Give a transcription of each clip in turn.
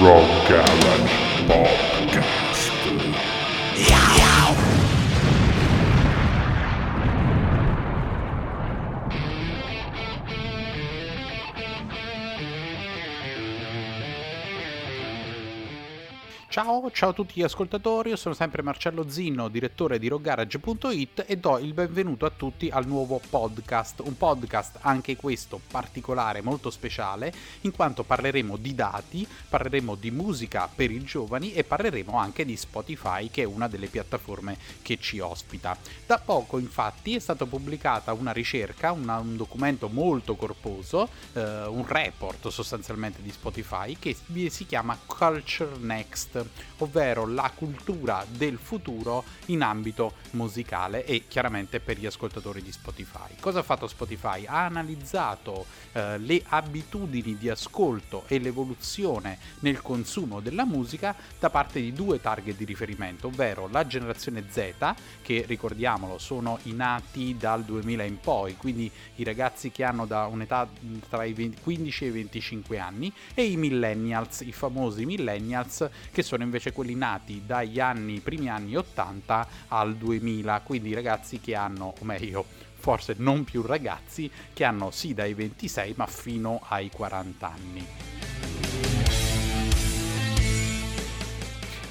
Rock Garage Podcast. Ciao, ciao a tutti gli ascoltatori, io sono sempre Marcello Zinno, direttore di rockgarage.it e do il benvenuto a tutti al nuovo podcast, un podcast anche questo particolare, molto speciale, in quanto parleremo di dati, parleremo di musica per i giovani e parleremo anche di Spotify che è una delle piattaforme che ci ospita. Da poco infatti è stata pubblicata una ricerca, una, un documento molto corposo, eh, un report sostanzialmente di Spotify che si chiama Culture Next ovvero la cultura del futuro in ambito musicale e chiaramente per gli ascoltatori di Spotify. Cosa ha fatto Spotify? Ha analizzato eh, le abitudini di ascolto e l'evoluzione nel consumo della musica da parte di due target di riferimento, ovvero la generazione Z, che ricordiamolo sono i nati dal 2000 in poi, quindi i ragazzi che hanno da un'età tra i 15 e i 25 anni, e i millennials, i famosi millennials che sono sono invece quelli nati dagli anni, primi anni 80 al 2000, quindi ragazzi che hanno, o meglio, forse non più ragazzi, che hanno sì dai 26 ma fino ai 40 anni.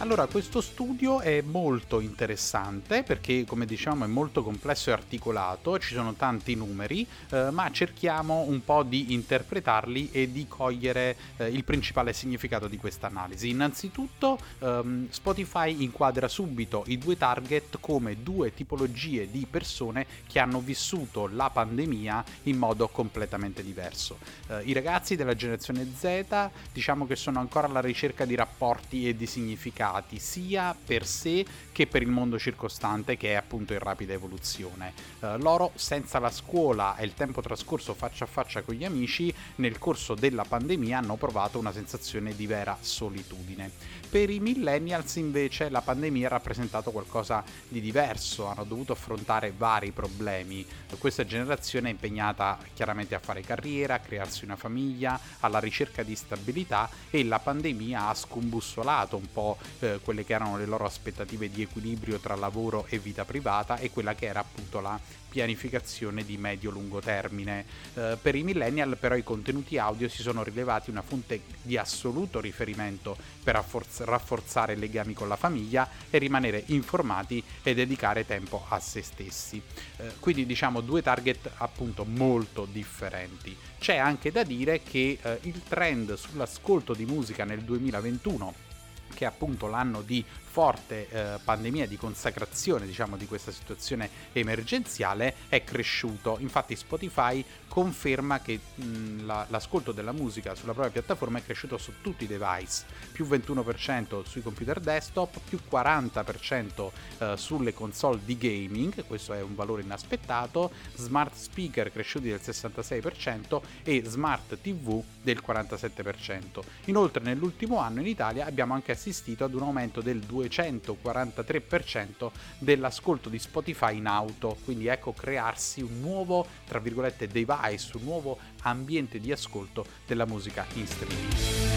Allora, questo studio è molto interessante perché, come diciamo, è molto complesso e articolato, ci sono tanti numeri, eh, ma cerchiamo un po' di interpretarli e di cogliere eh, il principale significato di questa analisi. Innanzitutto, ehm, Spotify inquadra subito i due target come due tipologie di persone che hanno vissuto la pandemia in modo completamente diverso. Eh, I ragazzi della generazione Z, diciamo che sono ancora alla ricerca di rapporti e di significati creati sia per sé che per il mondo circostante che è appunto in rapida evoluzione. Uh, loro senza la scuola e il tempo trascorso faccia a faccia con gli amici nel corso della pandemia hanno provato una sensazione di vera solitudine. Per i millennials invece la pandemia ha rappresentato qualcosa di diverso, hanno dovuto affrontare vari problemi. Questa generazione è impegnata chiaramente a fare carriera, a crearsi una famiglia, alla ricerca di stabilità e la pandemia ha scombussolato un po' eh, quelle che erano le loro aspettative di equilibrio tra lavoro e vita privata e quella che era appunto la pianificazione di medio-lungo termine. Eh, per i millennial però i contenuti audio si sono rilevati una fonte di assoluto riferimento per rafforz- rafforzare i legami con la famiglia e rimanere informati e dedicare tempo a se stessi. Eh, quindi diciamo due target appunto molto differenti. C'è anche da dire che eh, il trend sull'ascolto di musica nel 2021 che è appunto l'anno di forte eh, pandemia di consacrazione diciamo di questa situazione emergenziale è cresciuto. Infatti Spotify conferma che mh, la, l'ascolto della musica sulla propria piattaforma è cresciuto su tutti i device più 21% sui computer desktop più 40% eh, sulle console di gaming questo è un valore inaspettato smart speaker cresciuti del 66% e smart tv del 47% inoltre nell'ultimo anno in Italia abbiamo anche assistito ad un aumento del 2 243% dell'ascolto di Spotify in auto, quindi ecco crearsi un nuovo, tra virgolette, device, un nuovo ambiente di ascolto della musica in streaming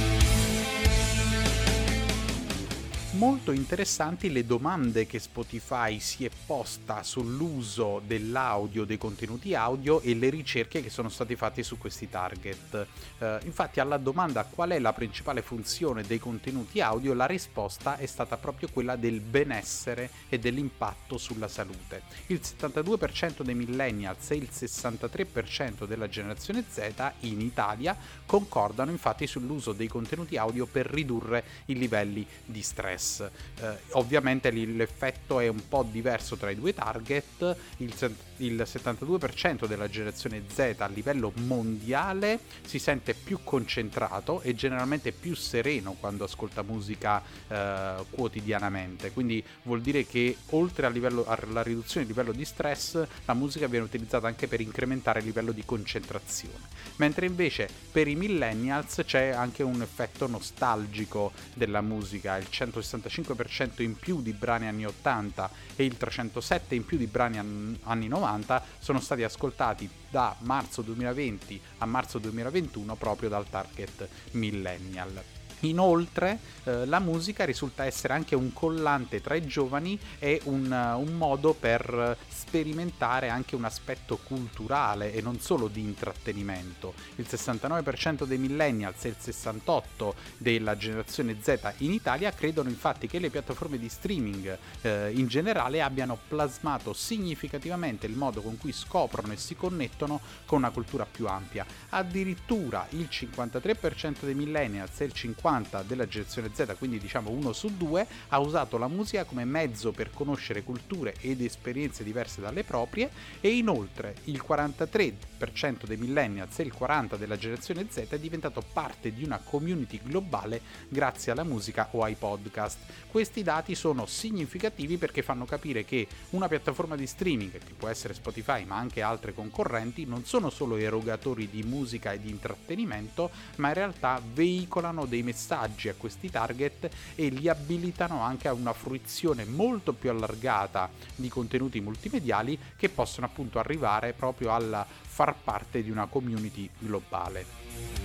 molto interessanti le domande che Spotify si è posta sull'uso dell'audio, dei contenuti audio e le ricerche che sono state fatte su questi target. Uh, infatti alla domanda qual è la principale funzione dei contenuti audio, la risposta è stata proprio quella del benessere e dell'impatto sulla salute. Il 72% dei millennials e il 63% della generazione Z in Italia concordano infatti sull'uso dei contenuti audio per ridurre i livelli di stress. Eh, ovviamente l'effetto è un po' diverso tra i due target, il, il 72% della generazione Z a livello mondiale si sente più concentrato e generalmente più sereno quando ascolta musica eh, quotidianamente, quindi vuol dire che oltre livello, alla riduzione del livello di stress la musica viene utilizzata anche per incrementare il livello di concentrazione, mentre invece per i millennials c'è anche un effetto nostalgico della musica, il 160 65% in più di brani anni 80 e il 307 in più di brani anni 90 90 sono stati ascoltati da marzo 2020 a marzo 2021 proprio dal target millennial. Inoltre eh, la musica risulta essere anche un collante tra i giovani e un, un, modo per sperimentare anche un aspetto culturale e non solo di intrattenimento. Il 69% dei millennials e il 68% della generazione Z in Italia credono infatti che le piattaforme di streaming eh, in generale abbiano plasmato significativamente il modo con cui scoprono e si connettono con una cultura più ampia. Addirittura il 53% dei millennials e il 50% 50 della generazione Z, quindi diciamo uno su due, ha usato la musica come mezzo per conoscere culture ed esperienze diverse dalle proprie e inoltre il 43% dei millennials e il 40% della generazione Z è diventato parte di una community globale grazie alla musica o ai podcast. Questi dati sono significativi perché fanno capire che una piattaforma di streaming, che può essere Spotify ma anche altre concorrenti, non sono solo erogatori di musica e di intrattenimento, ma in realtà veicolano dei messaggi messaggi a questi target e li abilitano anche a una fruizione molto più allargata di contenuti multimediali che possono appunto arrivare proprio al far parte di una community globale.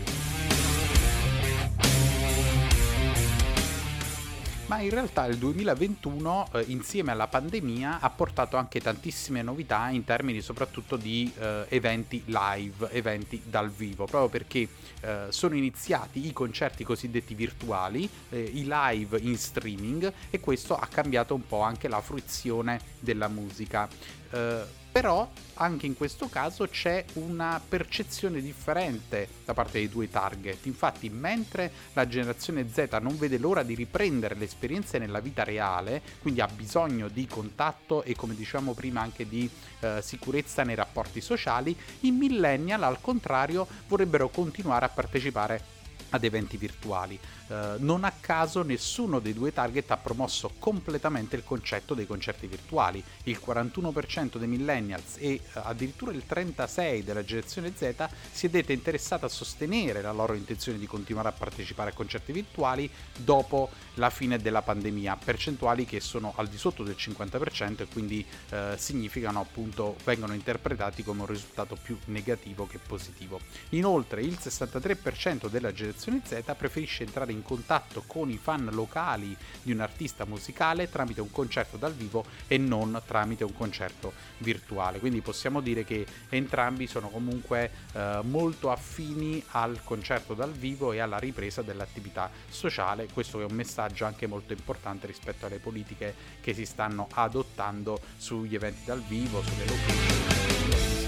Ma in realtà il 2021 eh, insieme alla pandemia ha portato anche tantissime novità in termini soprattutto di eh, eventi live, eventi dal vivo, proprio perché eh, sono iniziati i concerti cosiddetti virtuali, eh, i live in streaming e questo ha cambiato un po' anche la fruizione della musica. Uh, però anche in questo caso c'è una percezione differente da parte dei due target. Infatti, mentre la generazione Z non vede l'ora di riprendere le esperienze nella vita reale, quindi ha bisogno di contatto e come dicevamo prima anche di eh, sicurezza nei rapporti sociali, i millennial al contrario vorrebbero continuare a partecipare ad eventi virtuali. Uh, non a caso nessuno dei due target ha promosso completamente il concetto dei concerti virtuali. Il 41% dei millennials e uh, addirittura il 36% della generazione Z si è detta interessata a sostenere la loro intenzione di continuare a partecipare a concerti virtuali dopo la fine della pandemia, percentuali che sono al di sotto del 50% e quindi uh, significano appunto vengono interpretati come un risultato più negativo che positivo. Inoltre il 63% della generazione generazione Z preferisce entrare in contatto con i fan locali di un artista musicale tramite un concerto dal vivo e non tramite un concerto virtuale. Quindi possiamo dire che entrambi sono comunque eh, molto affini al concerto dal vivo e alla ripresa dell'attività sociale. Questo è un messaggio anche molto importante rispetto alle politiche che si stanno adottando sugli eventi dal vivo, sulle location.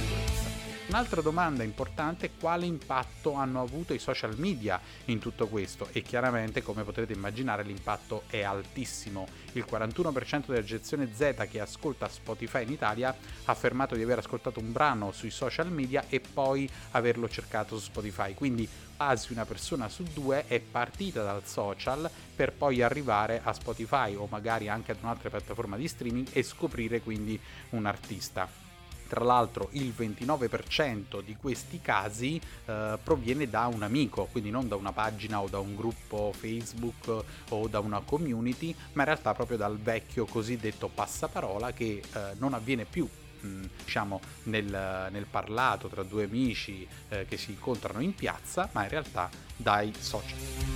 Un'altra domanda importante è quale impatto hanno avuto i social media in tutto questo e chiaramente come potrete immaginare l'impatto è altissimo. Il 41% della generazione Z che ascolta Spotify in Italia ha affermato di aver ascoltato un brano sui social media e poi averlo cercato su Spotify, quindi quasi una persona su due è partita dal social per poi arrivare a Spotify o magari anche ad un'altra piattaforma di streaming e scoprire quindi un artista. Tra l'altro il 29% di questi casi eh, proviene da un amico, quindi non da una pagina o da un gruppo Facebook o da una community, ma in realtà proprio dal vecchio cosiddetto passaparola che eh, non avviene più mm, diciamo nel, nel, parlato tra due amici eh, che si incontrano in piazza, ma in realtà dai social.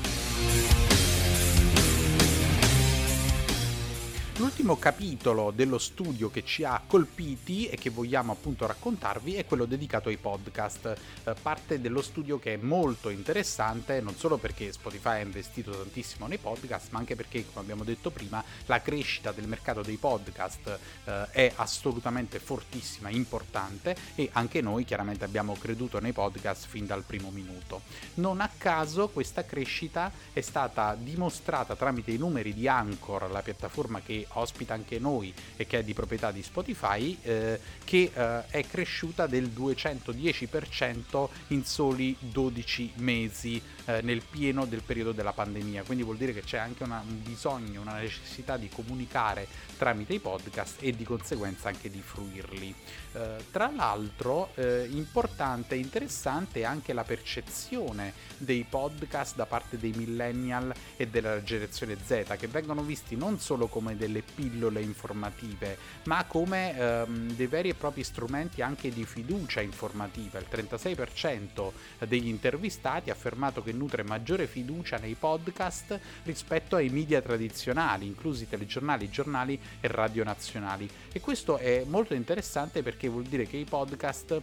L'ultimo capitolo dello studio che ci ha colpiti e che vogliamo appunto raccontarvi è quello dedicato ai podcast. Eh, parte dello studio che è molto interessante, non solo perché Spotify ha investito tantissimo nei podcast, ma anche perché, come abbiamo detto prima, la crescita del mercato dei podcast eh, è assolutamente fortissima, importante e anche noi chiaramente abbiamo creduto nei podcast fin dal primo minuto. Non a caso questa crescita è stata dimostrata tramite i numeri di Anchor, la piattaforma che ospita anche noi e che è di proprietà di Spotify, eh, che eh, è cresciuta del 210% in soli 12 mesi eh, nel pieno del periodo della pandemia. Quindi vuol dire che c'è anche una, un bisogno, una necessità di comunicare tramite i podcast e di conseguenza anche di fruirli. Eh, tra l'altro, eh, importante e interessante è anche la percezione dei podcast da parte dei millennial e della generazione Z, che vengono visti non solo come delle delle pillole informative, ma come ehm, dei veri e propri strumenti anche di fiducia informativa. Il 36% degli intervistati ha affermato che nutre maggiore fiducia nei podcast rispetto ai media tradizionali, inclusi telegiornali, giornali e radio nazionali. E questo è molto interessante perché vuol dire che i podcast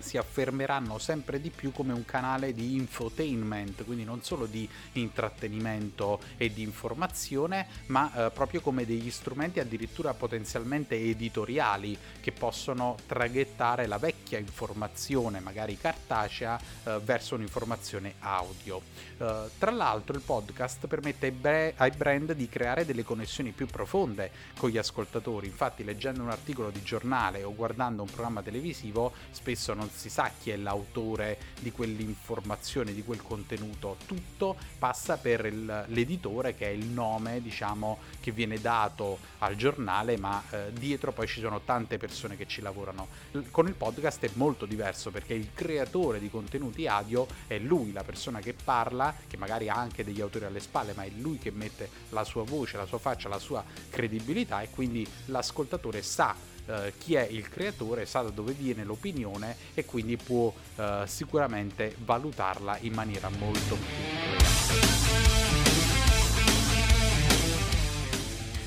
si affermeranno sempre di più come un canale di infotainment, quindi non solo di intrattenimento e di informazione, ma eh, proprio come degli strumenti addirittura potenzialmente editoriali che possono traghettare la vecchia informazione, magari cartacea, eh, verso un'informazione audio. Eh, tra l'altro il podcast permette ai, brand di creare delle connessioni più profonde con gli ascoltatori, infatti leggendo un articolo di giornale o guardando un programma televisivo spesso non si sa chi è l'autore di quell'informazione, di quel contenuto, tutto passa per il, l'editore che è il nome, diciamo, che viene dato al giornale, ma eh, dietro poi ci sono tante persone che ci lavorano. L- con il podcast è molto diverso perché il creatore di contenuti audio è lui, la persona che parla, che magari ha anche degli autori alle spalle, ma è lui che mette la sua voce, la sua faccia, la sua credibilità e quindi l'ascoltatore sa eh, chi è il creatore, sa da dove viene l'opinione e quindi può eh, sicuramente valutarla in maniera molto più.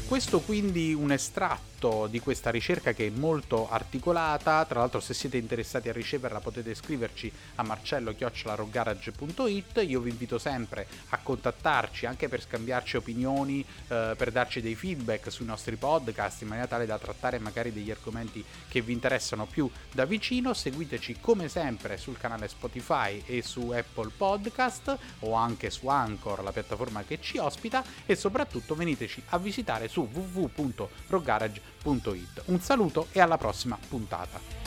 Questo quindi un estratto frutto di questa ricerca che è molto articolata. Tra l'altro, se siete interessati a riceverla, potete scriverci a marcello-garage.it. Io vi invito sempre a contattarci anche per scambiarci opinioni, eh, per darci dei feedback sui nostri podcast in maniera tale da trattare magari degli argomenti che vi interessano più da vicino. Seguiteci come sempre sul canale Spotify e su Apple Podcast o anche su Anchor, la piattaforma che ci ospita, e soprattutto veniteci a visitare su www.radioticino.it. Un saluto e alla prossima puntata.